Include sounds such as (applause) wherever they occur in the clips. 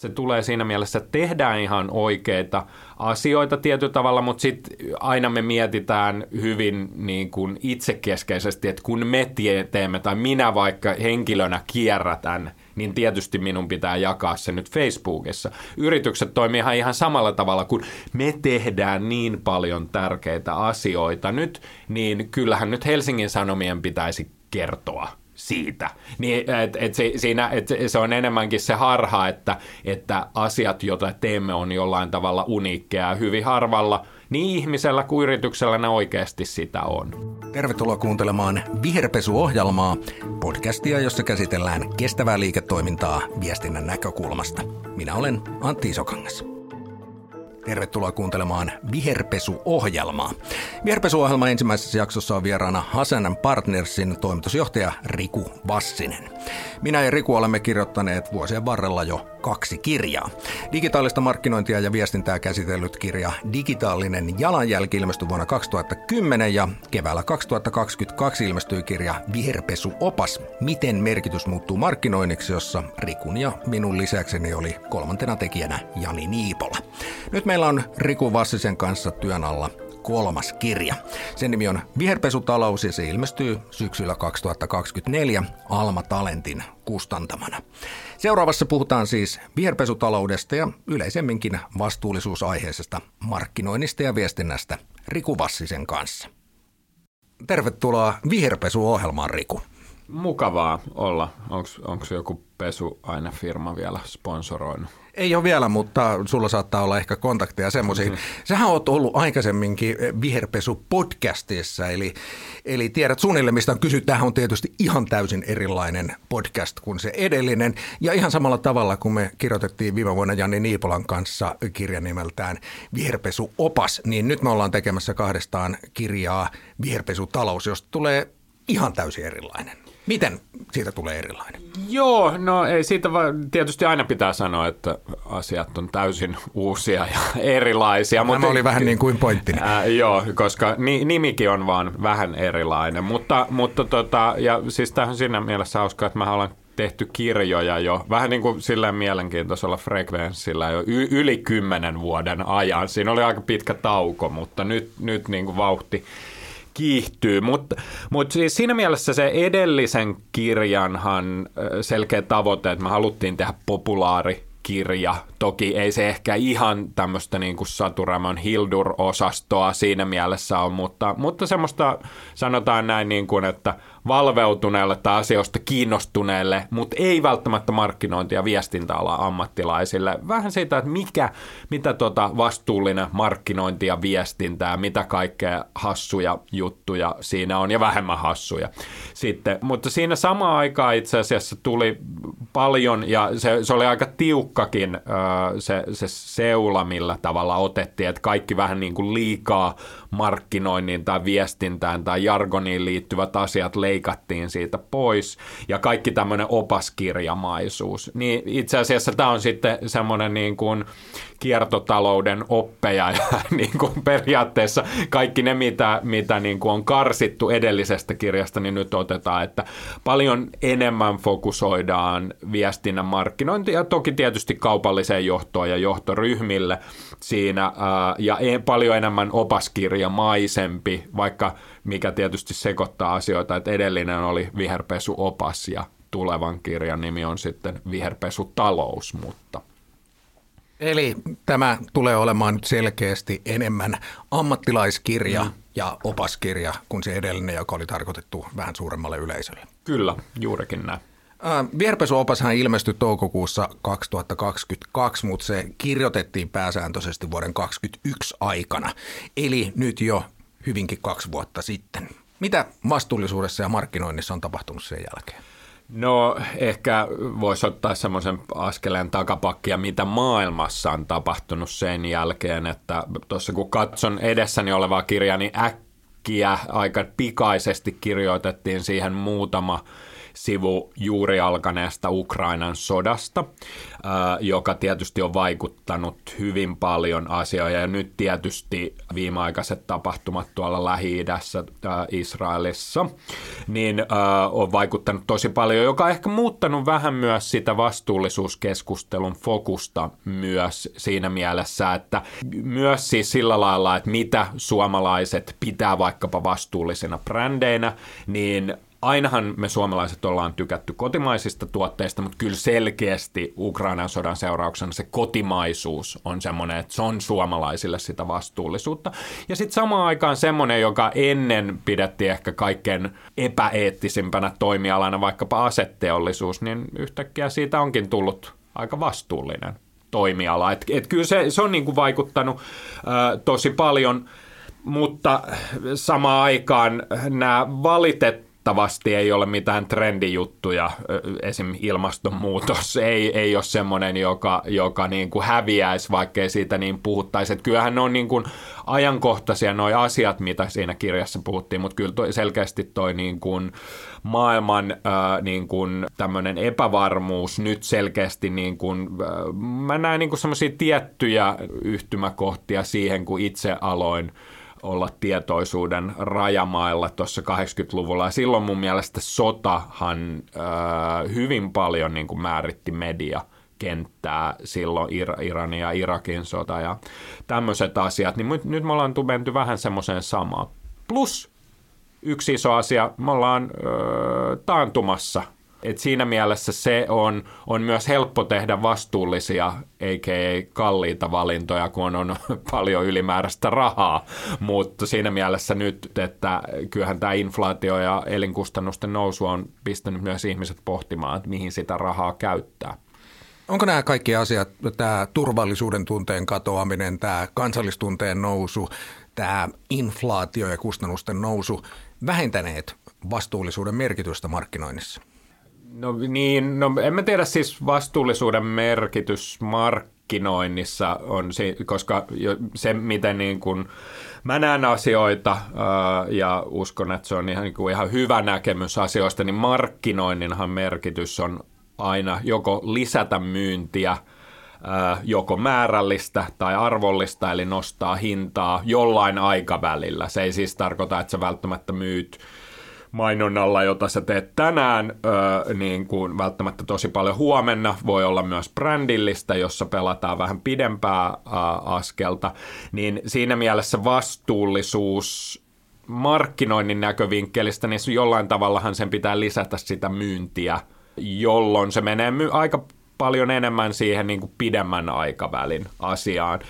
Se tulee siinä mielessä, että tehdään ihan oikeita asioita tietyllä tavalla, mutta sitten aina me mietitään hyvin niin kuin itsekeskeisesti, että kun me teemme tai minä vaikka henkilönä kierrätän, niin tietysti minun pitää jakaa se nyt Facebookissa. Yritykset toimii ihan, ihan samalla tavalla, kun me tehdään niin paljon tärkeitä asioita nyt, niin kyllähän nyt Helsingin Sanomien pitäisi kertoa siitä. Niin, et, et se, siinä, et se on enemmänkin se harha, että, että asiat, joita teemme, on jollain tavalla uniikkeja hyvin harvalla niin ihmisellä kuin yrityksellä ne oikeasti sitä on. Tervetuloa kuuntelemaan Viherpesu-ohjelmaa, podcastia, jossa käsitellään kestävää liiketoimintaa viestinnän näkökulmasta. Minä olen Antti Isokangas. Tervetuloa kuuntelemaan Viherpesu-ohjelmaa. Viherpesu-ohjelman ensimmäisessä jaksossa on vieraana Hasan Partnersin toimitusjohtaja Riku Vassinen. Minä ja Riku olemme kirjoittaneet vuosien varrella jo kaksi kirjaa. Digitaalista markkinointia ja viestintää käsitellyt kirja Digitaalinen jalanjälki ilmestyi vuonna 2010 ja keväällä 2022 ilmestyi kirja Viherpesu opas, miten merkitys muuttuu markkinoinniksi, jossa Rikun ja minun lisäkseni oli kolmantena tekijänä Jani Niipola. Nyt meillä on Riku Vassisen kanssa työn alla kolmas kirja. Sen nimi on Viherpesutalous ja se ilmestyy syksyllä 2024 Alma Talentin kustantamana. Seuraavassa puhutaan siis viherpesutaloudesta ja yleisemminkin vastuullisuusaiheisesta markkinoinnista ja viestinnästä Riku Vassisen kanssa. Tervetuloa Viherpesuohjelmaan, Riku. Mukavaa olla. Onko joku pesuainefirma vielä sponsoroinut? Ei ole vielä, mutta sulla saattaa olla ehkä kontakteja semmoisiin. Mm-hmm. Sähän oot ollut aikaisemminkin Viherpesu-podcastissa, eli, eli tiedät suunnilleen, mistä on kysytty. Tämähän on tietysti ihan täysin erilainen podcast kuin se edellinen. Ja ihan samalla tavalla, kun me kirjoitettiin viime vuonna Janni Niipolan kanssa kirjan nimeltään Viherpesu-opas, niin nyt me ollaan tekemässä kahdestaan kirjaa Viherpesutalous, josta tulee ihan täysin erilainen. Miten siitä tulee erilainen? Joo, no ei siitä vaan, tietysti aina pitää sanoa, että asiat on täysin uusia ja (laughs) erilaisia. Tämä mutta, oli vähän niin kuin pointtini. Ää, joo, koska ni, nimikin on vaan vähän erilainen. Mutta, mutta tota, ja siis tähän on siinä mielessä hauskaa, että mä olen tehty kirjoja jo vähän niin kuin silleen mielenkiintoisella frekvenssillä jo y- yli kymmenen vuoden ajan. Siinä oli aika pitkä tauko, mutta nyt, nyt niin kuin vauhti kiihtyy, mutta mut siis siinä mielessä se edellisen kirjanhan selkeä tavoite, että me haluttiin tehdä populaari kirja. Toki ei se ehkä ihan tämmöistä niin kuin Saturamon Hildur-osastoa siinä mielessä on, mutta, mutta semmoista sanotaan näin niin kuin, että valveutuneelle tai asioista kiinnostuneelle, mutta ei välttämättä markkinointi- ja viestintäala ammattilaisille. Vähän siitä, että mikä, mitä tota vastuullinen markkinointi ja viestintää, mitä kaikkea hassuja juttuja siinä on ja vähemmän hassuja sitten. Mutta siinä samaan aikaan itse asiassa tuli paljon ja se, se oli aika tiukkakin se, se seula, millä tavalla otettiin, että kaikki vähän niin kuin liikaa markkinoinnin tai viestintään tai jargoniin liittyvät asiat leikattiin siitä pois ja kaikki tämmöinen opaskirjamaisuus. Niin itse asiassa tämä on sitten semmoinen niin kuin kiertotalouden oppeja ja (laughs) niin kuin periaatteessa kaikki ne, mitä, mitä niin kuin on karsittu edellisestä kirjasta, niin nyt otetaan, että paljon enemmän fokusoidaan viestinnän markkinointia ja toki tietysti kaupalliseen johtoon ja johtoryhmille siinä ja e, paljon enemmän opaskirjamaisempi, vaikka mikä tietysti sekoittaa asioita, että edellinen oli viherpesuopas ja tulevan kirjan nimi on sitten viherpesutalous, mutta – Eli tämä tulee olemaan nyt selkeästi enemmän ammattilaiskirja mm. ja opaskirja kuin se edellinen, joka oli tarkoitettu vähän suuremmalle yleisölle. Kyllä, juurikin näin. Viherpesuopashan ilmestyi toukokuussa 2022, mutta se kirjoitettiin pääsääntöisesti vuoden 2021 aikana, eli nyt jo hyvinkin kaksi vuotta sitten. Mitä vastuullisuudessa ja markkinoinnissa on tapahtunut sen jälkeen? No ehkä voisi ottaa semmoisen askeleen takapakkia, mitä maailmassa on tapahtunut sen jälkeen, että tuossa kun katson edessäni olevaa kirjaa, niin äkkiä aika pikaisesti kirjoitettiin siihen muutama sivu juuri alkaneesta Ukrainan sodasta, joka tietysti on vaikuttanut hyvin paljon asioihin. Ja nyt tietysti viimeaikaiset tapahtumat tuolla Lähi-idässä, Israelissa, niin on vaikuttanut tosi paljon, joka on ehkä muuttanut vähän myös sitä vastuullisuuskeskustelun fokusta myös siinä mielessä, että myös siis sillä lailla, että mitä suomalaiset pitää vaikkapa vastuullisina brändeinä, niin ainahan me suomalaiset ollaan tykätty kotimaisista tuotteista, mutta kyllä selkeästi Ukrainan sodan seurauksena se kotimaisuus on semmoinen, että se on suomalaisille sitä vastuullisuutta. Ja sitten samaan aikaan semmoinen, joka ennen pidettiin ehkä kaikkein epäeettisimpänä toimialana, vaikkapa asetteollisuus, niin yhtäkkiä siitä onkin tullut aika vastuullinen toimiala. Et, et kyllä se, se on niinku vaikuttanut ä, tosi paljon, mutta samaan aikaan nämä valitet valitettavasti ei ole mitään trendijuttuja, esim. ilmastonmuutos ei, ei ole semmoinen, joka, joka niin kuin häviäisi, vaikkei siitä niin puhuttaisi. Että kyllähän ne on niin kuin ajankohtaisia nuo asiat, mitä siinä kirjassa puhuttiin, mutta kyllä toi, selkeästi toi niin kuin maailman ää, niin kuin tämmöinen epävarmuus nyt selkeästi, niin kuin, ää, mä näen niin semmoisia tiettyjä yhtymäkohtia siihen, kun itse aloin olla tietoisuuden rajamailla tuossa 80-luvulla. Ja silloin mun mielestä sotahan äh, hyvin paljon niin kuin määritti media kenttää silloin Ir- Iranin ja Irakin sota ja tämmöiset asiat, niin nyt me ollaan menty vähän semmoiseen samaan. Plus yksi iso asia, me ollaan öö, taantumassa et siinä mielessä se on, on myös helppo tehdä vastuullisia, eikä kalliita valintoja, kun on, on (laughs) paljon ylimääräistä rahaa. Mutta siinä mielessä nyt, että kyllähän tämä inflaatio ja elinkustannusten nousu on pistänyt myös ihmiset pohtimaan, että mihin sitä rahaa käyttää. Onko nämä kaikki asiat, tämä turvallisuuden tunteen katoaminen, tämä kansallistunteen nousu, tämä inflaatio ja kustannusten nousu vähentäneet vastuullisuuden merkitystä markkinoinnissa? No niin, no en mä tiedä siis vastuullisuuden merkitys markkinoinnissa on, se, koska se miten niin kuin mä näen asioita ja uskon, että se on ihan, niin kuin ihan hyvä näkemys asioista, niin markkinoinninhan merkitys on aina joko lisätä myyntiä, joko määrällistä tai arvollista, eli nostaa hintaa jollain aikavälillä. Se ei siis tarkoita, että sä välttämättä myyt mainonnalla, jota sä teet tänään, öö, niin kuin välttämättä tosi paljon huomenna. Voi olla myös brändillistä, jossa pelataan vähän pidempää ää, askelta. Niin siinä mielessä vastuullisuus markkinoinnin näkövinkkelistä, niin jollain tavallahan sen pitää lisätä sitä myyntiä, jolloin se menee my- aika paljon enemmän siihen niin kuin pidemmän aikavälin asiaan.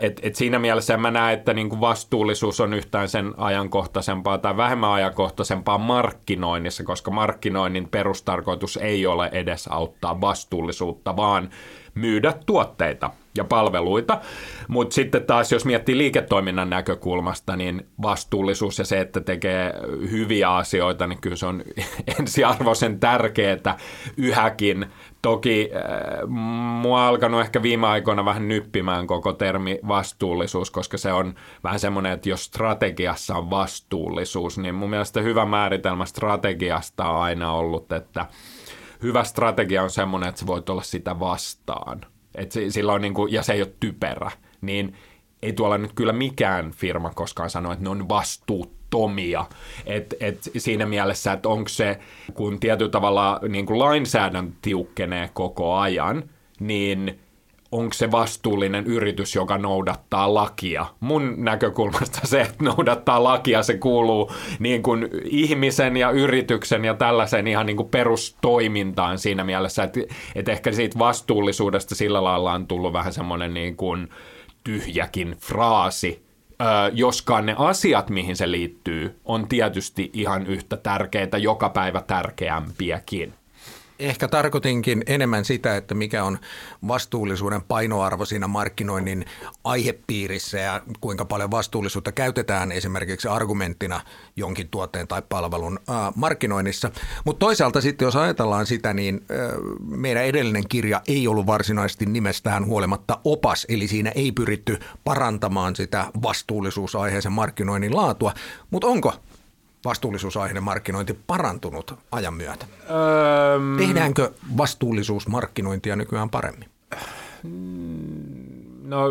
Et, et siinä mielessä en mä näe, että niin kuin vastuullisuus on yhtään sen ajankohtaisempaa tai vähemmän ajankohtaisempaa markkinoinnissa, koska markkinoinnin perustarkoitus ei ole edes auttaa vastuullisuutta, vaan myydä tuotteita ja palveluita. Mutta sitten taas, jos miettii liiketoiminnan näkökulmasta, niin vastuullisuus ja se, että tekee hyviä asioita, niin kyllä se on (laughs) ensiarvoisen tärkeää yhäkin. Toki äh, mua alkanut ehkä viime aikoina vähän nyppimään koko termi vastuullisuus, koska se on vähän semmoinen, että jos strategiassa on vastuullisuus, niin mun mielestä hyvä määritelmä strategiasta on aina ollut, että hyvä strategia on semmoinen, että sä voit olla sitä vastaan. Et sillä on niin kuin, ja se ei ole typerä. Niin ei tuolla nyt kyllä mikään firma koskaan sano, että ne on vastuuttomia. Et, et siinä mielessä, että onko se, kun tietyllä tavalla niin kuin lainsäädäntö tiukkenee koko ajan, niin – onko se vastuullinen yritys, joka noudattaa lakia. Mun näkökulmasta se, että noudattaa lakia, se kuuluu niin kuin ihmisen ja yrityksen ja tällaisen ihan niin kuin perustoimintaan siinä mielessä, että, että ehkä siitä vastuullisuudesta sillä lailla on tullut vähän semmoinen niin kuin tyhjäkin fraasi, joskaan ne asiat, mihin se liittyy, on tietysti ihan yhtä tärkeitä, joka päivä tärkeämpiäkin. Ehkä tarkoitinkin enemmän sitä, että mikä on vastuullisuuden painoarvo siinä markkinoinnin aihepiirissä ja kuinka paljon vastuullisuutta käytetään esimerkiksi argumenttina jonkin tuotteen tai palvelun markkinoinnissa. Mutta toisaalta sitten, jos ajatellaan sitä, niin meidän edellinen kirja ei ollut varsinaisesti nimestään huolimatta opas, eli siinä ei pyritty parantamaan sitä vastuullisuusaiheisen markkinoinnin laatua. Mutta onko vastuullisuusaiheinen markkinointi parantunut ajan myötä? Öö, Tehdäänkö vastuullisuusmarkkinointia nykyään paremmin? No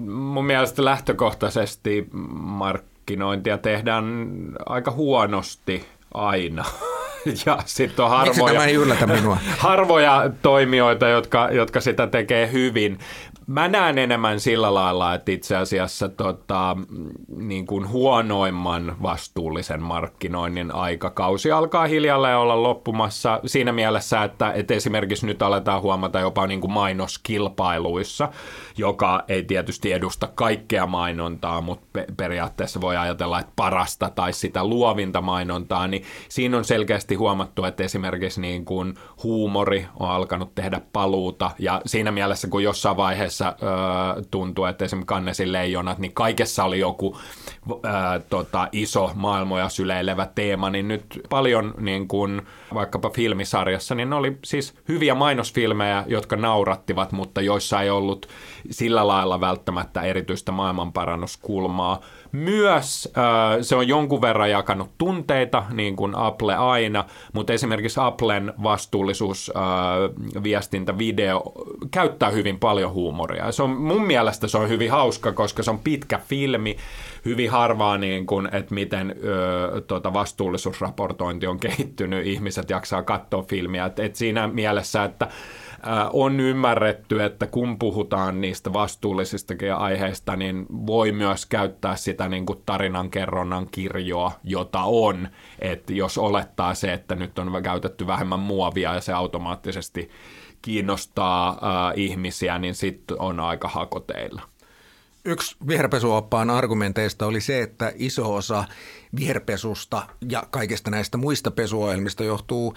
mun mielestä lähtökohtaisesti markkinointia tehdään aika huonosti aina. (laughs) ja sitten on harvoja, tämä ei yllätä minua? (laughs) harvoja toimijoita, jotka, jotka sitä tekee hyvin. Mä näen enemmän sillä lailla, että itse asiassa tota, niin kuin huonoimman vastuullisen markkinoinnin aikakausi alkaa hiljalleen olla loppumassa siinä mielessä, että, että esimerkiksi nyt aletaan huomata jopa niin kuin mainoskilpailuissa, joka ei tietysti edusta kaikkea mainontaa, mutta periaatteessa voi ajatella, että parasta tai sitä luovinta mainontaa, niin siinä on selkeästi huomattu, että esimerkiksi niin kuin huumori on alkanut tehdä paluuta ja siinä mielessä, kun jossain vaiheessa äh, tuntuu, että esimerkiksi Kannesin leijonat, niin kaikessa oli joku äh, tota, iso maailmoja syleilevä teema, niin nyt paljon niin kuin, vaikkapa filmisarjassa, niin ne oli siis hyviä mainosfilmejä, jotka naurattivat, mutta joissa ei ollut sillä lailla välttämättä erityistä maailmanparannuskulmaa. Myös äh, se on jonkun verran jakanut tunteita, niin kuin Apple aina, mutta esimerkiksi Applen vastuullisuus äh, käyttää hyvin paljon huumoria. Se on, mun mielestä se on hyvin hauska, koska se on pitkä filmi, hyvin harvaa, niin kuin, että miten ö, tota vastuullisuusraportointi on kehittynyt, ihmiset jaksaa katsoa filmiä. Et, et siinä mielessä, että on ymmärretty, että kun puhutaan niistä vastuullisistakin aiheista, niin voi myös käyttää sitä niin kuin tarinankerronnan kirjoa, jota on. Että jos olettaa se, että nyt on käytetty vähemmän muovia ja se automaattisesti kiinnostaa äh, ihmisiä, niin sitten on aika hakoteilla. Yksi viherpesuoppaan argumenteista oli se, että iso osa viherpesusta ja kaikista näistä muista pesuohjelmista johtuu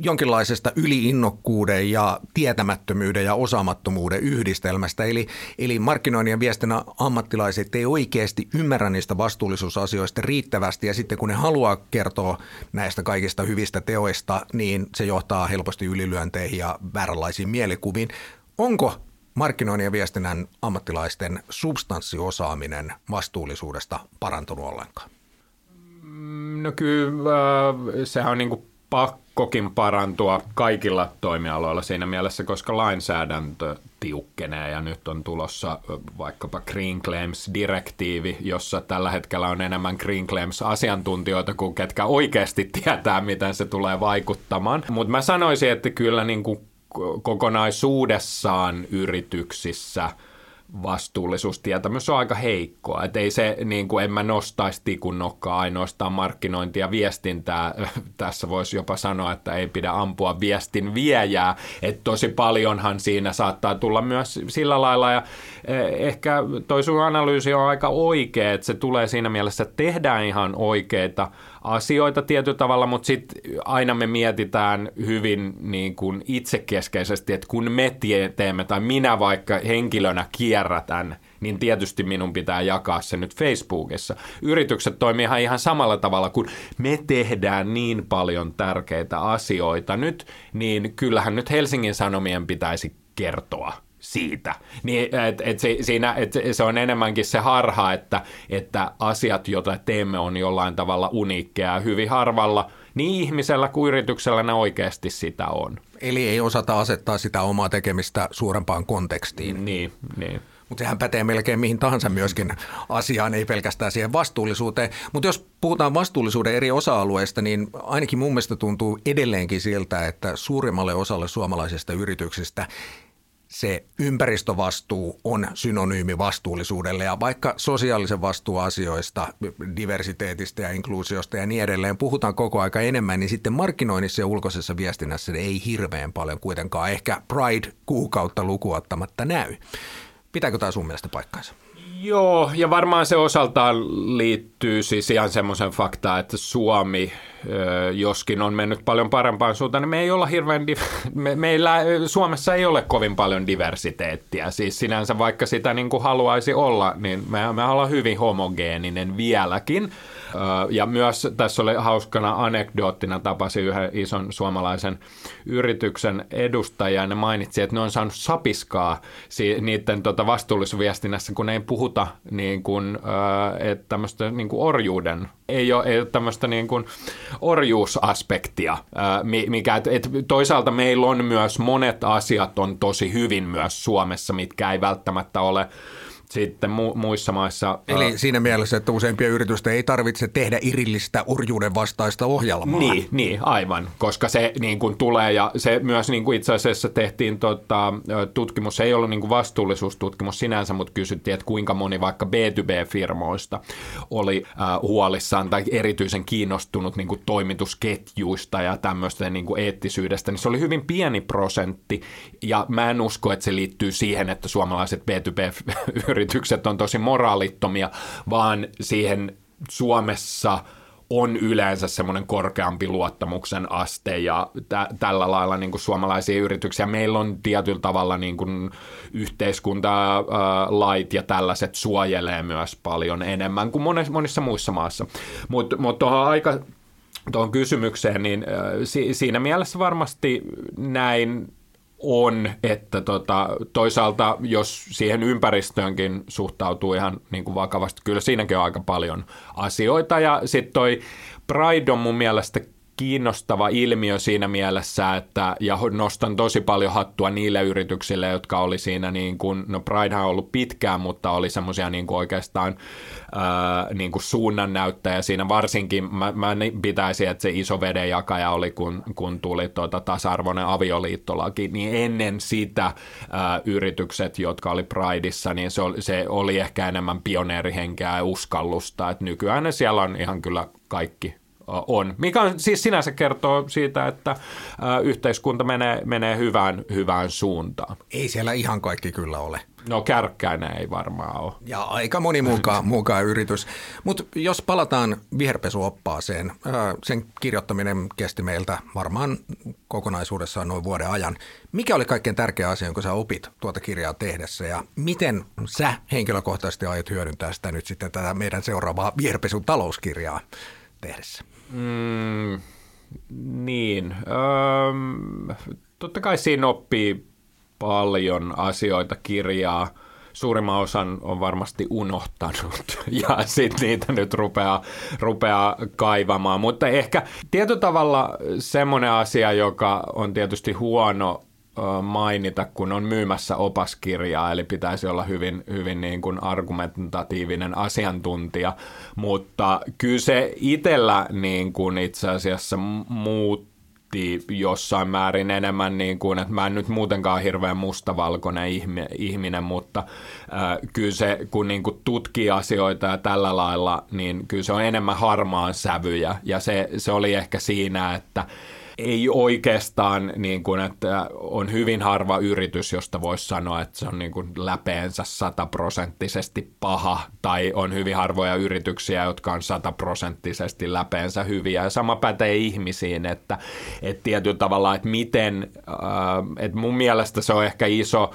jonkinlaisesta yliinnokkuuden ja tietämättömyyden ja osaamattomuuden yhdistelmästä. Eli, eli markkinoinnin ja viestinnän ammattilaiset ei oikeasti ymmärrä niistä vastuullisuusasioista riittävästi ja sitten kun ne haluaa kertoa näistä kaikista hyvistä teoista, niin se johtaa helposti ylilyönteihin ja vääränlaisiin mielikuviin. Onko markkinoinnin ja viestinnän ammattilaisten substanssiosaaminen vastuullisuudesta parantunut ollenkaan? No kyllä, sehän on niin kuin pakkokin parantua kaikilla toimialoilla siinä mielessä, koska lainsäädäntö tiukkenee ja nyt on tulossa vaikkapa Green Claims-direktiivi, jossa tällä hetkellä on enemmän Green Claims-asiantuntijoita kuin ketkä oikeasti (laughs) tietää, miten se tulee vaikuttamaan. Mutta mä sanoisin, että kyllä niin kuin kokonaisuudessaan yrityksissä – vastuullisuustietämys on aika heikkoa. Et ei se, niin kuin en mä nostaisi tikun nokkaa ainoastaan markkinointia ja viestintää. (laughs) Tässä voisi jopa sanoa, että ei pidä ampua viestin viejää. Et tosi paljonhan siinä saattaa tulla myös sillä lailla. Ja eh, ehkä toi sun analyysi on aika oikea, että se tulee siinä mielessä, että tehdään ihan oikeita asioita tietyllä tavalla, mutta sitten aina me mietitään hyvin niin kuin itsekeskeisesti, että kun me teemme tai minä vaikka henkilönä kierrätän, niin tietysti minun pitää jakaa se nyt Facebookissa. Yritykset toimii ihan, ihan samalla tavalla, kun me tehdään niin paljon tärkeitä asioita nyt, niin kyllähän nyt Helsingin Sanomien pitäisi kertoa siitä. Niin, et, et se, siinä, et se on enemmänkin se harha, että, että asiat, joita teemme, on jollain tavalla uniikkeja. Hyvin harvalla niin ihmisellä kuin yrityksellä ne oikeasti sitä on. Eli ei osata asettaa sitä omaa tekemistä suurempaan kontekstiin. Niin, niin. Mutta sehän pätee melkein mihin tahansa myöskin asiaan, ei pelkästään siihen vastuullisuuteen. Mutta jos puhutaan vastuullisuuden eri osa-alueista, niin ainakin mun mielestä tuntuu edelleenkin siltä, että suurimmalle osalle suomalaisista yrityksistä se ympäristövastuu on synonyymi vastuullisuudelle ja vaikka sosiaalisen vastuuasioista, diversiteetistä ja inkluusiosta ja niin edelleen puhutaan koko aika enemmän, niin sitten markkinoinnissa ja ulkoisessa viestinnässä ei hirveän paljon kuitenkaan ehkä Pride-kuukautta lukuottamatta näy. Pitääkö tämä sun mielestä paikkaansa? Joo, ja varmaan se osaltaan liittyy siis ihan semmoisen faktaan, että Suomi joskin on mennyt paljon parempaan suuntaan, niin me ei olla hirveän, (laughs) me, meillä Suomessa ei ole kovin paljon diversiteettiä. Siis sinänsä vaikka sitä niin kuin haluaisi olla, niin me, me ollaan hyvin homogeeninen vieläkin. Ja myös tässä oli hauskana anekdoottina tapasin yhden ison suomalaisen yrityksen edustajia ja ne mainitsi, että ne on saanut sapiskaa niiden tota vastuullisuusviestinnässä, kun ei puhuta niin kuin, että tämmöistä niin kuin orjuuden, ei ole, ei ole tämmöistä niin kuin orjuusaspektia, mikä, että et toisaalta meillä on myös monet asiat on tosi hyvin myös Suomessa, mitkä ei välttämättä ole sitten mu- muissa maissa. Eli siinä mielessä, että useimpia yritystä ei tarvitse tehdä irillistä urjuuden vastaista ohjelmaa. Niin, niin aivan, koska se niin kuin tulee ja se myös niin kuin itse asiassa tehtiin tota, tutkimus, se ei ollut niin kuin vastuullisuustutkimus sinänsä, mutta kysyttiin, että kuinka moni vaikka B2B-firmoista oli äh, huolissaan tai erityisen kiinnostunut niin kuin toimitusketjuista ja tämmöistä niin kuin eettisyydestä, niin se oli hyvin pieni prosentti ja mä en usko, että se liittyy siihen, että suomalaiset B2B yritykset on tosi moraalittomia, vaan siihen Suomessa on yleensä semmoinen korkeampi luottamuksen aste ja tä- tällä lailla niin kuin suomalaisia yrityksiä. Meillä on tietyllä tavalla niin kuin yhteiskunta, lait ja tällaiset suojelee myös paljon enemmän kuin monissa, monissa muissa maissa. Mutta mut tuohon aika tuohon kysymykseen, niin si- siinä mielessä varmasti näin on, että tota, toisaalta jos siihen ympäristöönkin suhtautuu ihan niin kuin vakavasti, kyllä siinäkin on aika paljon asioita. Ja sitten toi Pride on mun mielestä kiinnostava ilmiö siinä mielessä, että ja nostan tosi paljon hattua niille yrityksille, jotka oli siinä niin kuin, no Pridehan on ollut pitkään, mutta oli semmoisia niin kuin oikeastaan ää, niin kuin suunnannäyttäjä siinä. Varsinkin, mä, mä pitäisin, että se iso vedenjakaja oli, kun, kun tuli tuota tasa-arvoinen avioliittolaki, niin ennen sitä ää, yritykset, jotka oli Prideissa, niin se oli, se oli ehkä enemmän pioneerihenkeä ja uskallusta, että nykyään siellä on ihan kyllä kaikki on. Mikä on, siis sinänsä kertoo siitä, että yhteiskunta menee, menee hyvään, hyvään suuntaan. Ei siellä ihan kaikki kyllä ole. No kärkkäinen ei varmaan ole. Ja aika moni muukaan, (laughs) muukaan yritys. Mutta jos palataan viherpesuoppaaseen, sen kirjoittaminen kesti meiltä varmaan kokonaisuudessaan noin vuoden ajan. Mikä oli kaikkein tärkeä asia, jonka sä opit tuota kirjaa tehdessä ja miten sä henkilökohtaisesti aiot hyödyntää sitä nyt sitten tätä meidän seuraavaa viherpesun talouskirjaa tehdessä? Mm, niin. Öm, totta kai siinä oppii paljon asioita kirjaa. Suurimman osan on varmasti unohtanut (laughs) ja sitten niitä nyt rupeaa, rupeaa kaivamaan. Mutta ehkä tietyllä tavalla semmoinen asia, joka on tietysti huono mainita, kun on myymässä opaskirjaa, eli pitäisi olla hyvin, hyvin niin kuin argumentatiivinen asiantuntija, mutta kyllä se itsellä niin kuin itse asiassa muut jossain määrin enemmän, niin kuin, että mä en nyt muutenkaan hirveän mustavalkoinen ihminen, mutta kyllä se, kun niin kuin tutkii asioita ja tällä lailla, niin kyllä se on enemmän harmaan sävyjä, ja se, se oli ehkä siinä, että ei oikeastaan, niin kuin, että on hyvin harva yritys, josta voisi sanoa, että se on niin kuin läpeensä sataprosenttisesti paha, tai on hyvin harvoja yrityksiä, jotka on sataprosenttisesti läpeensä hyviä. Ja sama pätee ihmisiin, että, että tietyllä tavalla, että miten, äh, että mun mielestä se on ehkä iso,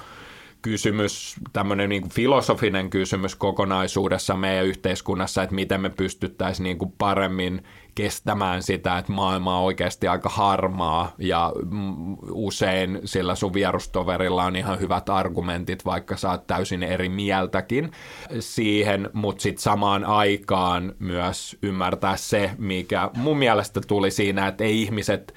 kysymys, tämmöinen niin filosofinen kysymys kokonaisuudessa meidän yhteiskunnassa, että miten me pystyttäisiin niin kuin paremmin kestämään sitä, että maailma on oikeasti aika harmaa ja usein sillä sun vierustoverilla on ihan hyvät argumentit, vaikka sä oot täysin eri mieltäkin siihen, mutta sitten samaan aikaan myös ymmärtää se, mikä mun mielestä tuli siinä, että ei ihmiset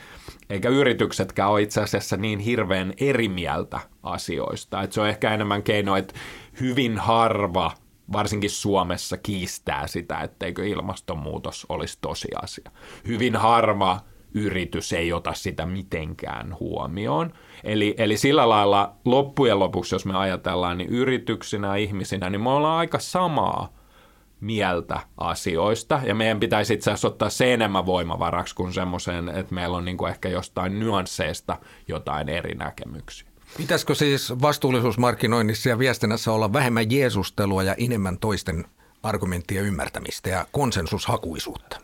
eikä yrityksetkään ole itse asiassa niin hirveän eri mieltä asioista. Et se on ehkä enemmän keino, että hyvin harva varsinkin Suomessa kiistää sitä, etteikö ilmastonmuutos olisi tosiasia. Hyvin harva yritys ei ota sitä mitenkään huomioon. Eli, eli sillä lailla loppujen lopuksi, jos me ajatellaan, niin yrityksinä, ihmisinä, niin me ollaan aika samaa mieltä asioista, ja meidän pitäisi itse asiassa ottaa se enemmän voimavaraksi kuin semmoiseen, että meillä on niin kuin ehkä jostain nyansseista jotain eri näkemyksiä. Pitäisikö siis vastuullisuusmarkkinoinnissa ja viestinnässä olla vähemmän jeesustelua ja enemmän toisten argumenttien ymmärtämistä ja konsensushakuisuutta?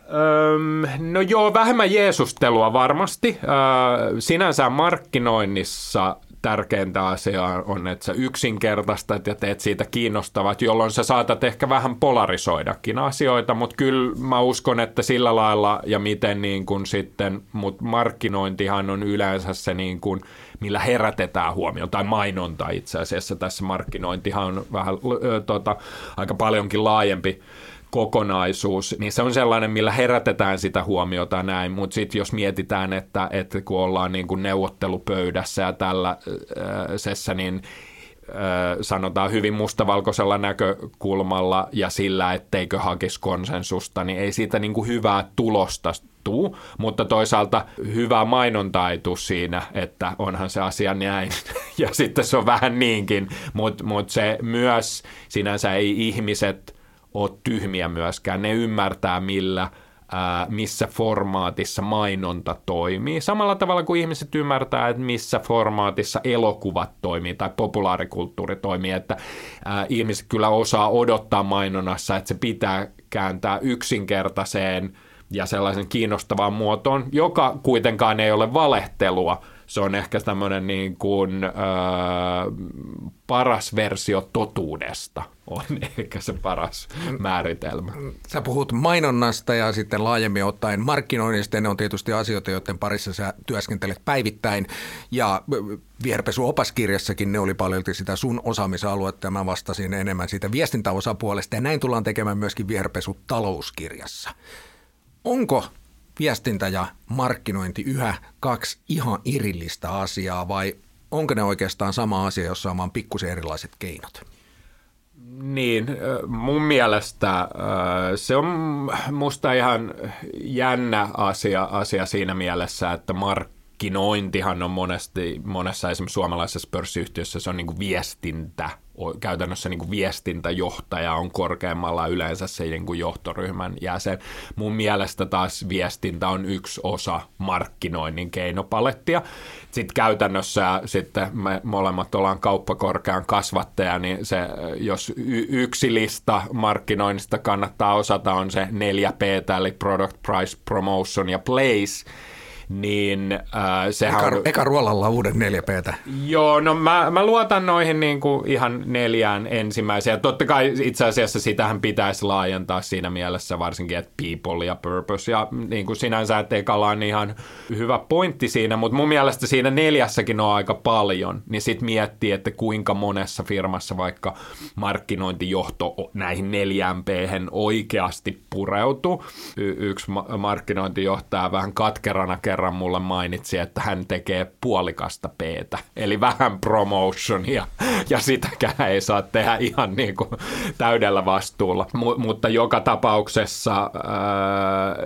Öm, no joo, vähemmän jeesustelua varmasti. Ö, sinänsä markkinoinnissa tärkeintä asiaa on, että sä yksinkertaistat ja teet siitä kiinnostavat, jolloin sä saatat ehkä vähän polarisoidakin asioita, mutta kyllä mä uskon, että sillä lailla ja miten niin kuin sitten, mutta markkinointihan on yleensä se niin kuin, millä herätetään huomioon, tai mainonta itse asiassa. Tässä markkinointihan on vähän ö, tota, aika paljonkin laajempi kokonaisuus, niin se on sellainen, millä herätetään sitä huomiota näin, mutta sitten jos mietitään, että, että kun ollaan niin kuin neuvottelupöydässä ja tällaisessa, niin sanotaan hyvin mustavalkoisella näkökulmalla ja sillä, etteikö hakisi konsensusta, niin ei siitä niin kuin hyvää tulosta tuu, mutta toisaalta ei tule siinä, että onhan se asia näin. (laughs) ja sitten se on vähän niinkin, mutta mut se myös sinänsä ei ihmiset ole tyhmiä myöskään. Ne ymmärtää, millä missä formaatissa mainonta toimii. Samalla tavalla kuin ihmiset ymmärtää, että missä formaatissa elokuvat toimii tai populaarikulttuuri toimii, että ihmiset kyllä osaa odottaa mainonnassa, että se pitää kääntää yksinkertaiseen ja sellaisen kiinnostavaan muotoon, joka kuitenkaan ei ole valehtelua. Se on ehkä tämmöinen niin kuin, ää, paras versio totuudesta on (laughs) ehkä se paras määritelmä. Sä puhut mainonnasta ja sitten laajemmin ottaen markkinoinnista. Ne on tietysti asioita, joiden parissa sä työskentelet päivittäin. Ja Viherpesu opaskirjassakin ne oli paljon sitä sun osaamisaluetta mä vastasin enemmän siitä viestintäosapuolesta. Ja näin tullaan tekemään myöskin Viherpesu talouskirjassa. Onko viestintä ja markkinointi yhä kaksi ihan irillistä asiaa vai onko ne oikeastaan sama asia, jossa on vaan pikkusen erilaiset keinot? Niin, mun mielestä se on musta ihan jännä asia, asia siinä mielessä, että markkinointihan on monesti, monessa esimerkiksi suomalaisessa pörssiyhtiössä se on niin kuin viestintä käytännössä niin kuin viestintäjohtaja on korkeammalla yleensä se niin kuin johtoryhmän jäsen. Mun mielestä taas viestintä on yksi osa markkinoinnin keinopalettia. Sitten käytännössä sitten me molemmat ollaan kauppakorkean kasvattaja, niin se, jos y- yksi lista markkinoinnista kannattaa osata on se 4P, eli Product Price Promotion ja Place, niin äh, sehän eka, on... Eka ruolalla uuden 4 p Joo, no mä, mä luotan noihin niin kuin ihan neljään ensimmäiseen. Totta kai itse asiassa sitähän pitäisi laajentaa siinä mielessä varsinkin, että people ja purpose. Ja niin kuin sinänsä, että ekalla on ihan hyvä pointti siinä, mutta mun mielestä siinä neljässäkin on aika paljon. Niin sit miettii, että kuinka monessa firmassa vaikka markkinointijohto näihin neljään p oikeasti pureutuu. Y- yksi ma- markkinointijohtaja vähän katkerana kerran kerran mulle mainitsi, että hän tekee puolikasta peetä, eli vähän promotionia, ja sitäkään ei saa tehdä ihan niin kuin täydellä vastuulla. M- mutta joka tapauksessa ää,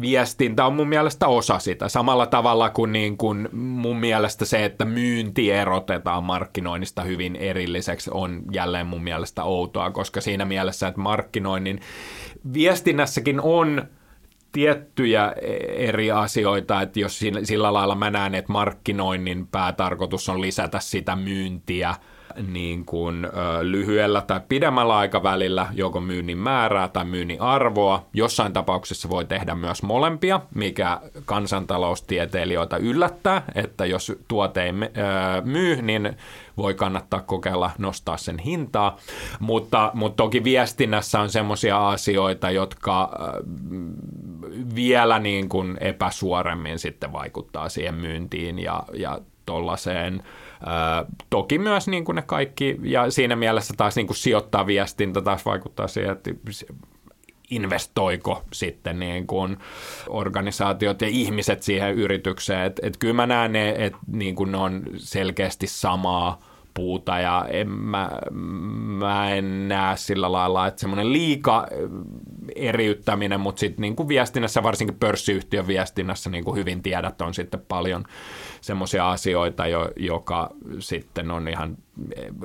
viestintä on mun mielestä osa sitä, samalla tavalla kuin, niin kuin mun mielestä se, että myynti erotetaan markkinoinnista hyvin erilliseksi, on jälleen mun mielestä outoa, koska siinä mielessä, että markkinoinnin viestinnässäkin on tiettyjä eri asioita, että jos sillä lailla mä näen, että markkinoinnin päätarkoitus on lisätä sitä myyntiä – niin kuin, ö, lyhyellä tai pidemmällä aikavälillä joko myynnin määrää tai myynnin arvoa. Jossain tapauksessa voi tehdä myös molempia, mikä kansantaloustieteilijöitä yllättää, että jos tuote ei myy, niin voi kannattaa kokeilla nostaa sen hintaa, mutta, mutta toki viestinnässä on semmoisia asioita, jotka vielä niin kuin epäsuoremmin sitten vaikuttaa siihen myyntiin ja, ja tuollaiseen toki myös niin kuin ne kaikki, ja siinä mielessä taas niin kuin sijoittaa viestintä taas vaikuttaa siihen, että investoiko sitten niin kuin organisaatiot ja ihmiset siihen yritykseen. Että et kyllä mä näen ne, että niin kuin ne on selkeästi samaa puuta ja en, mä, mä en näe sillä lailla, että semmoinen liika eriyttäminen, mutta sitten niin kuin viestinnässä, varsinkin pörssiyhtiön viestinnässä, niin kuin hyvin tiedät, on sitten paljon semmoisia asioita, jo, joka sitten on ihan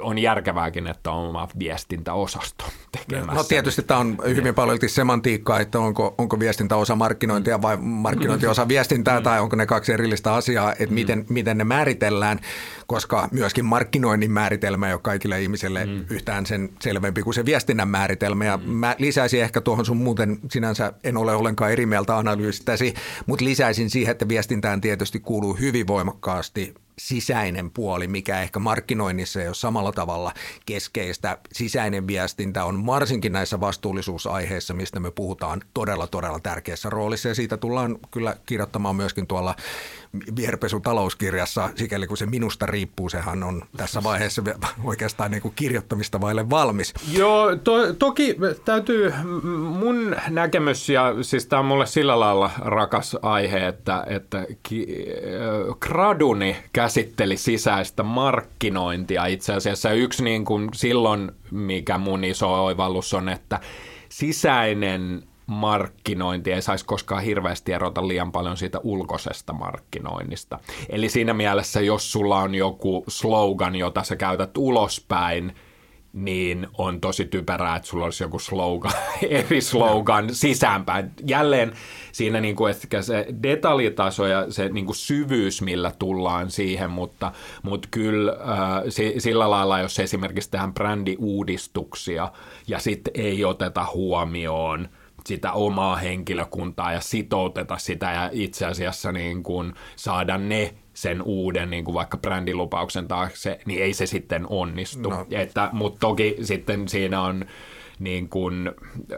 on järkevääkin, että on oma viestintäosasto tekemässä. No tietysti tämä on hyvin paljon semantiikkaa, että onko, onko viestintä osa markkinointia vai markkinointi osa viestintää tai onko ne kaksi erillistä asiaa, että miten, miten ne määritellään, koska myöskin markkinoinnin määritelmä ei ole kaikille ihmisille mm. yhtään sen selvempi kuin se viestinnän määritelmä. Ja mä lisäisin ehkä tuohon sun muuten, sinänsä en ole ollenkaan eri mieltä analyysistäsi, mutta lisäisin siihen, että viestintään tietysti kuuluu hyvin voimakkaasti sisäinen puoli, mikä ehkä markkinoinnissa ei ole samalla tavalla keskeistä. Sisäinen viestintä on varsinkin näissä vastuullisuusaiheissa, mistä me puhutaan todella, todella tärkeässä roolissa ja siitä tullaan kyllä kirjoittamaan myöskin tuolla viherpesu talouskirjassa, sikäli kun se minusta riippuu, sehän on tässä vaiheessa oikeastaan niin kuin kirjoittamista vaille valmis. Joo, to, toki täytyy mun näkemys, ja siis tämä on mulle sillä lailla rakas aihe, että, että ki, Graduni käsitteli sisäistä markkinointia itse asiassa. Yksi niin kuin silloin, mikä mun iso oivallus on, että sisäinen markkinointi ei saisi koskaan hirveästi erota liian paljon siitä ulkoisesta markkinoinnista. Eli siinä mielessä, jos sulla on joku slogan, jota sä käytät ulospäin, niin on tosi typerää, että sulla olisi joku slogan, (laughs) eri slogan sisäänpäin. Jälleen siinä niin kuin ehkä se detaljitaso ja se niin kuin syvyys, millä tullaan siihen, mutta, mutta kyllä äh, sillä lailla, jos esimerkiksi tehdään brändiuudistuksia ja sitten ei oteta huomioon – sitä omaa henkilökuntaa ja sitouteta sitä ja itse asiassa niin kuin saada ne sen uuden niin kuin vaikka brändilupauksen taakse, niin ei se sitten onnistu. No. Että, mutta toki sitten siinä on niin kuin,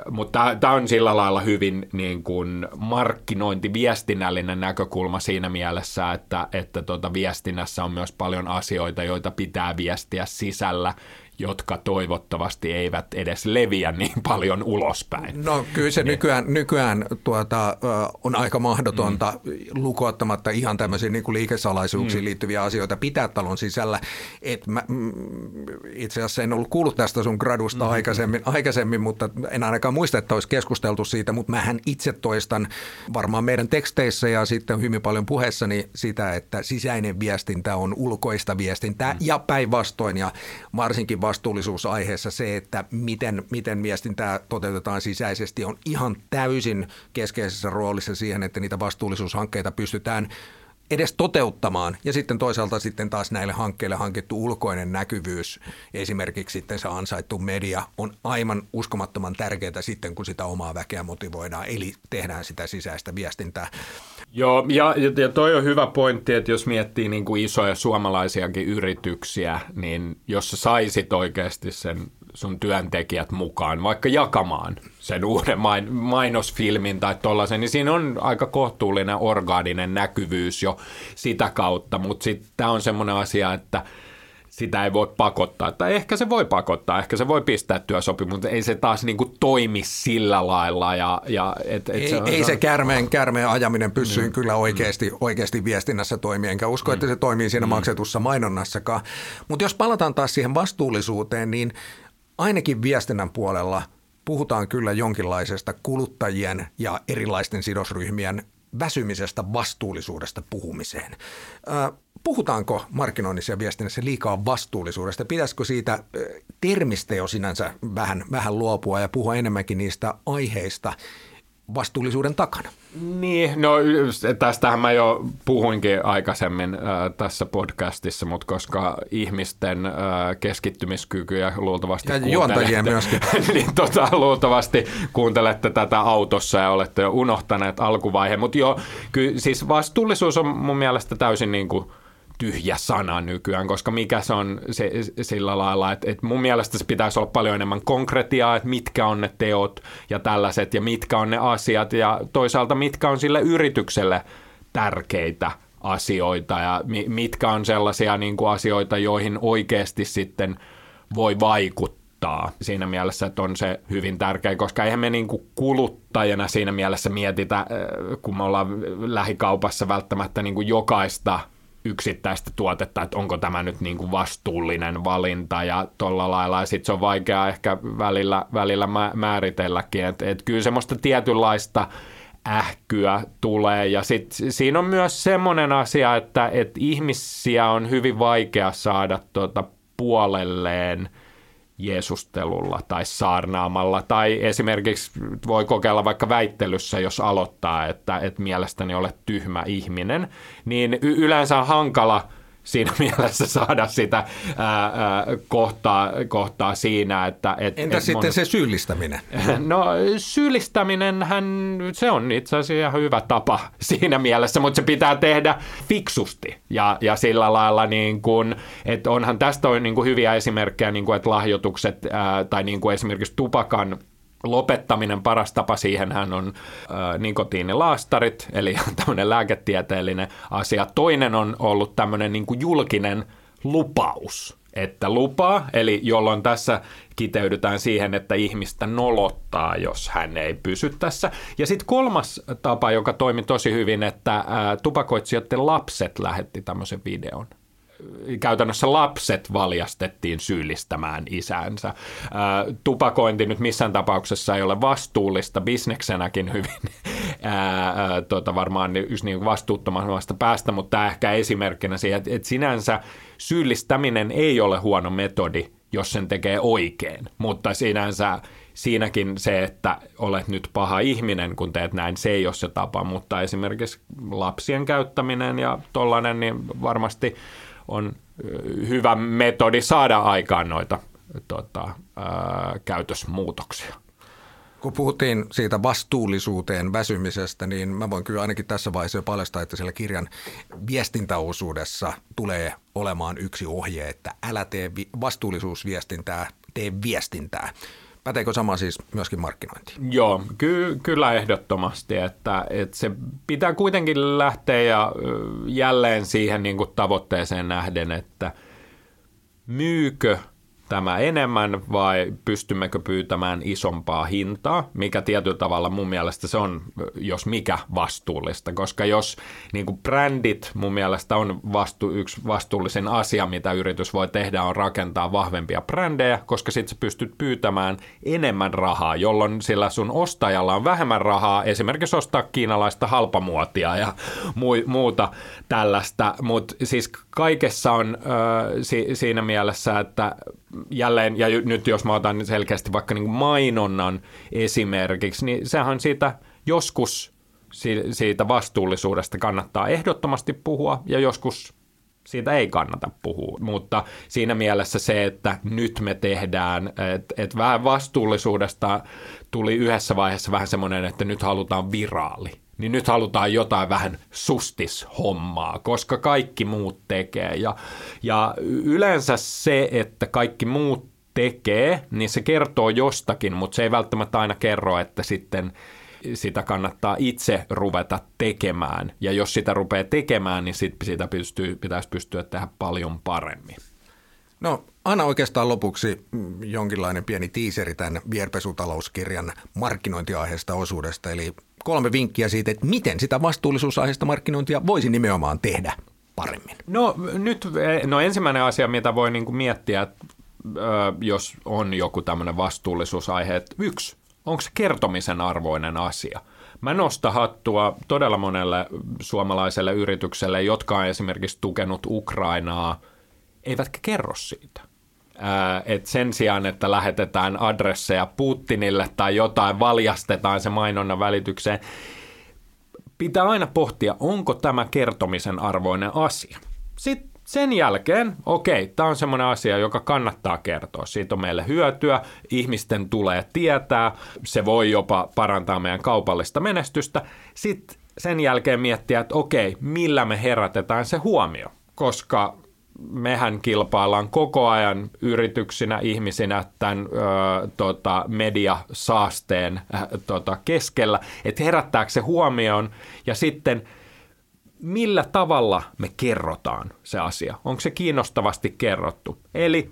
mutta tämä on sillä lailla hyvin niin kuin markkinointiviestinnällinen näkökulma siinä mielessä, että, että tuota viestinnässä on myös paljon asioita, joita pitää viestiä sisällä jotka toivottavasti eivät edes leviä niin paljon ulospäin. No kyllä se niin. nykyään, nykyään tuota, on aika mahdotonta mm. lukuottamatta ihan tämmöisiä niin kuin liikesalaisuuksiin mm. liittyviä asioita pitää talon sisällä. Et mä, mm, itse asiassa en ollut kuullut tästä sun gradusta mm. aikaisemmin, aikaisemmin, mutta en ainakaan muista, että olisi keskusteltu siitä, mutta mähän itse toistan varmaan meidän teksteissä ja sitten hyvin paljon puheessani sitä, että sisäinen viestintä on ulkoista viestintää mm. ja päinvastoin ja varsinkin vastuullisuusaiheessa se, että miten, miten viestintää toteutetaan sisäisesti, on ihan täysin keskeisessä roolissa siihen, että niitä vastuullisuushankkeita pystytään edes toteuttamaan. Ja sitten toisaalta sitten taas näille hankkeille hankittu ulkoinen näkyvyys, esimerkiksi sitten se ansaittu media, on aivan uskomattoman tärkeää sitten, kun sitä omaa väkeä motivoidaan, eli tehdään sitä sisäistä viestintää. Joo, ja, ja toi on hyvä pointti, että jos miettii niin kuin isoja suomalaisiakin yrityksiä, niin jos sä saisit oikeasti sen sun työntekijät mukaan, vaikka jakamaan sen uuden main, mainosfilmin tai tollaisen, niin siinä on aika kohtuullinen orgaaninen näkyvyys jo sitä kautta, mutta sitten tämä on semmoinen asia, että – sitä ei voi pakottaa. Tai ehkä se voi pakottaa, ehkä se voi pistää työsopimus, mutta ei se taas niin kuin toimi sillä lailla. Ja, ja et, et ei, se, on, ei se kärmeen, kärmeen ajaminen pyssyyn mm. kyllä oikeasti, mm. oikeasti viestinnässä toimii, enkä usko, mm. että se toimii siinä mm. maksetussa mainonnassakaan. Mutta jos palataan taas siihen vastuullisuuteen, niin ainakin viestinnän puolella puhutaan kyllä jonkinlaisesta kuluttajien ja erilaisten sidosryhmien väsymisestä vastuullisuudesta puhumiseen. Puhutaanko markkinoinnissa ja viestinnässä liikaa vastuullisuudesta? Pitäisikö siitä termistä jo sinänsä vähän, vähän luopua ja puhua enemmänkin niistä aiheista, vastuullisuuden takana? Niin, no tästähän mä jo puhuinkin aikaisemmin äh, tässä podcastissa, mutta koska ihmisten äh, keskittymiskykyjä luultavasti ja juontajia myöskin. (laughs) niin tota, luultavasti kuuntelette tätä autossa ja olette jo unohtaneet alkuvaiheen, mutta joo, kyllä siis vastuullisuus on mun mielestä täysin niin kuin tyhjä sana nykyään, koska mikä se on se, sillä lailla, että, että mun mielestä se pitäisi olla paljon enemmän konkretiaa, että mitkä on ne teot ja tällaiset ja mitkä on ne asiat ja toisaalta mitkä on sille yritykselle tärkeitä asioita ja mitkä on sellaisia niin kuin asioita, joihin oikeasti sitten voi vaikuttaa. Siinä mielessä, että on se hyvin tärkeä, koska eihän me niin kuin kuluttajana siinä mielessä mietitä, äh, kun me ollaan lähikaupassa välttämättä niin kuin jokaista yksittäistä tuotetta, että onko tämä nyt niin kuin vastuullinen valinta ja tuolla lailla. Sitten se on vaikea ehkä välillä, välillä määritelläkin, että et kyllä semmoista tietynlaista ähkyä tulee. Ja sitten siinä on myös semmoinen asia, että et ihmisiä on hyvin vaikea saada tuota puolelleen Jeesustelulla tai saarnaamalla. Tai esimerkiksi voi kokeilla vaikka väittelyssä, jos aloittaa, että, että mielestäni olet tyhmä ihminen, niin yleensä on hankala – siinä (laughs) mielessä saada sitä ää, ää, kohtaa, kohtaa siinä, että... Et, Entä et sitten mon... se syyllistäminen? (laughs) No syyllistäminen, hän, se on itse asiassa ihan hyvä tapa (laughs) siinä mielessä, mutta se pitää tehdä fiksusti ja, ja sillä lailla, niin kuin, että onhan tästä on niin kuin hyviä esimerkkejä, niin kuin, että lahjoitukset ää, tai niin kuin esimerkiksi tupakan lopettaminen, paras tapa siihen hän on äh, nikotiinilaastarit, eli (laughs) tämmöinen lääketieteellinen asia. Toinen on ollut tämmöinen niin julkinen lupaus, että lupaa, eli jolloin tässä kiteydytään siihen, että ihmistä nolottaa, jos hän ei pysy tässä. Ja sitten kolmas tapa, joka toimi tosi hyvin, että äh, tupakoitsijoiden lapset lähetti tämmöisen videon käytännössä lapset valjastettiin syyllistämään isänsä. tupakointi nyt missään tapauksessa ei ole vastuullista. Bisneksenäkin hyvin (laughs) ää, tota varmaan just niin vastuuttomasta päästä, mutta tämä ehkä esimerkkinä siihen, että, että sinänsä syyllistäminen ei ole huono metodi, jos sen tekee oikein, mutta sinänsä siinäkin se, että olet nyt paha ihminen, kun teet näin, se ei ole se tapa, mutta esimerkiksi lapsien käyttäminen ja tollainen, niin varmasti on hyvä metodi saada aikaan noita tota, ää, käytösmuutoksia. Kun puhuttiin siitä vastuullisuuteen väsymisestä, niin mä voin kyllä ainakin tässä vaiheessa paljastaa, että siellä kirjan viestintäosuudessa tulee olemaan yksi ohje, että älä tee vastuullisuusviestintää, tee viestintää. Päteekö sama siis myöskin markkinointiin? Joo, ky- kyllä ehdottomasti, että, että se pitää kuitenkin lähteä ja jälleen siihen niin kuin tavoitteeseen nähden, että myykö – tämä enemmän vai pystymmekö pyytämään isompaa hintaa, mikä tietyllä tavalla mun mielestä se on, jos mikä, vastuullista, koska jos niin kuin brändit mun mielestä on vastu, yksi vastuullisin asia, mitä yritys voi tehdä, on rakentaa vahvempia brändejä, koska sitten sä pystyt pyytämään enemmän rahaa, jolloin sillä sun ostajalla on vähemmän rahaa esimerkiksi ostaa kiinalaista halpamuotia ja muuta tällaista, mutta siis kaikessa on äh, si- siinä mielessä, että jälleen, ja nyt jos mä otan selkeästi vaikka niin mainonnan esimerkiksi, niin sehän siitä joskus siitä vastuullisuudesta kannattaa ehdottomasti puhua, ja joskus siitä ei kannata puhua, mutta siinä mielessä se, että nyt me tehdään, että et vähän vastuullisuudesta tuli yhdessä vaiheessa vähän semmoinen, että nyt halutaan viraali niin nyt halutaan jotain vähän sustishommaa, koska kaikki muut tekee. Ja, ja yleensä se, että kaikki muut tekee, niin se kertoo jostakin, mutta se ei välttämättä aina kerro, että sitten sitä kannattaa itse ruveta tekemään. Ja jos sitä rupeaa tekemään, niin sit sitä pystyy, pitäisi pystyä tehdä paljon paremmin. No anna oikeastaan lopuksi jonkinlainen pieni tiiseri tämän vierpesutalouskirjan markkinointiaiheesta osuudesta, eli kolme vinkkiä siitä, että miten sitä vastuullisuusaiheista markkinointia voisi nimenomaan tehdä paremmin. No nyt, no ensimmäinen asia, mitä voi niin kuin miettiä, että, jos on joku tämmöinen vastuullisuusaihe, että yksi, onko se kertomisen arvoinen asia? Mä nostan hattua todella monelle suomalaiselle yritykselle, jotka on esimerkiksi tukenut Ukrainaa, eivätkä kerro siitä että sen sijaan, että lähetetään adresseja Putinille tai jotain, valjastetaan se mainonnan välitykseen, pitää aina pohtia, onko tämä kertomisen arvoinen asia. Sitten sen jälkeen, okei, tämä on semmoinen asia, joka kannattaa kertoa. Siitä on meille hyötyä, ihmisten tulee tietää, se voi jopa parantaa meidän kaupallista menestystä. Sitten sen jälkeen miettiä, että okei, millä me herätetään se huomio, koska mehän kilpaillaan koko ajan yrityksinä, ihmisinä tämän ö, tota, mediasaasteen äh, tota, keskellä, että herättääkö se huomioon ja sitten millä tavalla me kerrotaan se asia. Onko se kiinnostavasti kerrottu? Eli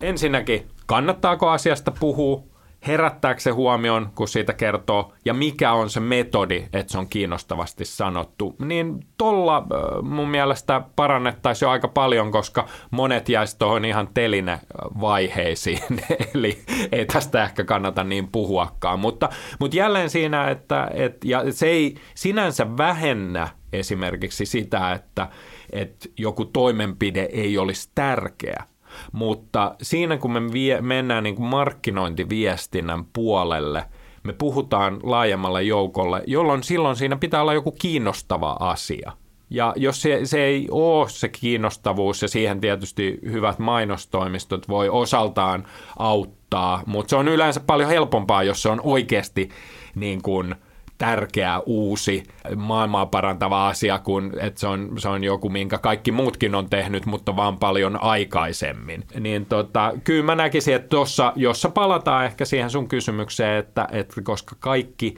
ensinnäkin, kannattaako asiasta puhua? Herättääkö se huomioon, kun siitä kertoo, ja mikä on se metodi, että se on kiinnostavasti sanottu, niin tuolla mun mielestä parannettaisiin jo aika paljon, koska monet jäisi tuohon ihan teline-vaiheisiin, (laughs) eli ei tästä ehkä kannata niin puhuakaan, mutta, mutta jälleen siinä, että et, ja se ei sinänsä vähennä esimerkiksi sitä, että, että joku toimenpide ei olisi tärkeä, Mutta siinä kun me vie, mennään niin kuin markkinointiviestinnän puolelle, me puhutaan laajemmalle joukolle, jolloin silloin siinä pitää olla joku kiinnostava asia. Ja jos se, se ei ole se kiinnostavuus, ja siihen tietysti hyvät mainostoimistot voi osaltaan auttaa, mutta se on yleensä paljon helpompaa, jos se on oikeasti niin kuin – tärkeä, uusi, maailmaa parantava asia, kun että se on, se on joku, minkä kaikki muutkin on tehnyt, mutta vaan paljon aikaisemmin. Niin tota, kyllä mä näkisin, että tuossa, jossa palataan ehkä siihen sun kysymykseen, että, että koska kaikki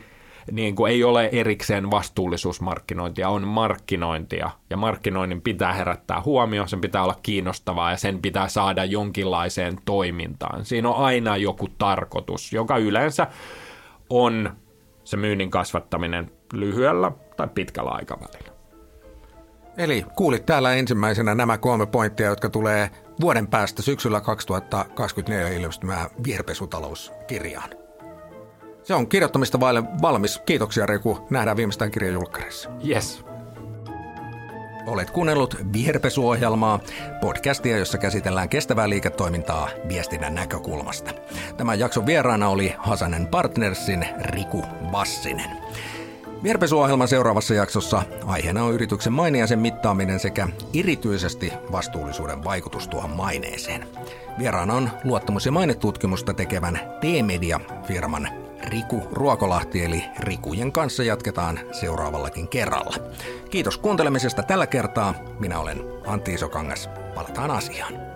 niin kuin ei ole erikseen vastuullisuusmarkkinointia, on markkinointia. Ja markkinoinnin pitää herättää huomioon, sen pitää olla kiinnostavaa ja sen pitää saada jonkinlaiseen toimintaan. Siinä on aina joku tarkoitus, joka yleensä on se myynnin kasvattaminen lyhyellä tai pitkällä aikavälillä. Eli kuulit täällä ensimmäisenä nämä kolme pointtia, jotka tulee vuoden päästä syksyllä 2024 ilmestymään viherpesutalouskirjaan. Se on kirjoittamista vaille valmis. Kiitoksia Reku. Nähdään viimeistään kirjan julkkarissa. Yes. Olet kuunnellut Viherpesuohjelmaa, podcastia, jossa käsitellään kestävää liiketoimintaa viestinnän näkökulmasta. Tämän jakson vieraana oli Hasanen Partnersin Riku Bassinen. Viherpesuohjelman seuraavassa jaksossa aiheena on yrityksen maine ja sen mittaaminen sekä erityisesti vastuullisuuden vaikutus tuohon maineeseen. Vieraana on luottamus- ja mainetutkimusta tekevän T-Media-firman Riku Ruokolahti, eli Rikujen kanssa jatketaan seuraavallakin kerralla. Kiitos kuuntelemisesta tällä kertaa. Minä olen Antti Isokangas. Palataan asiaan.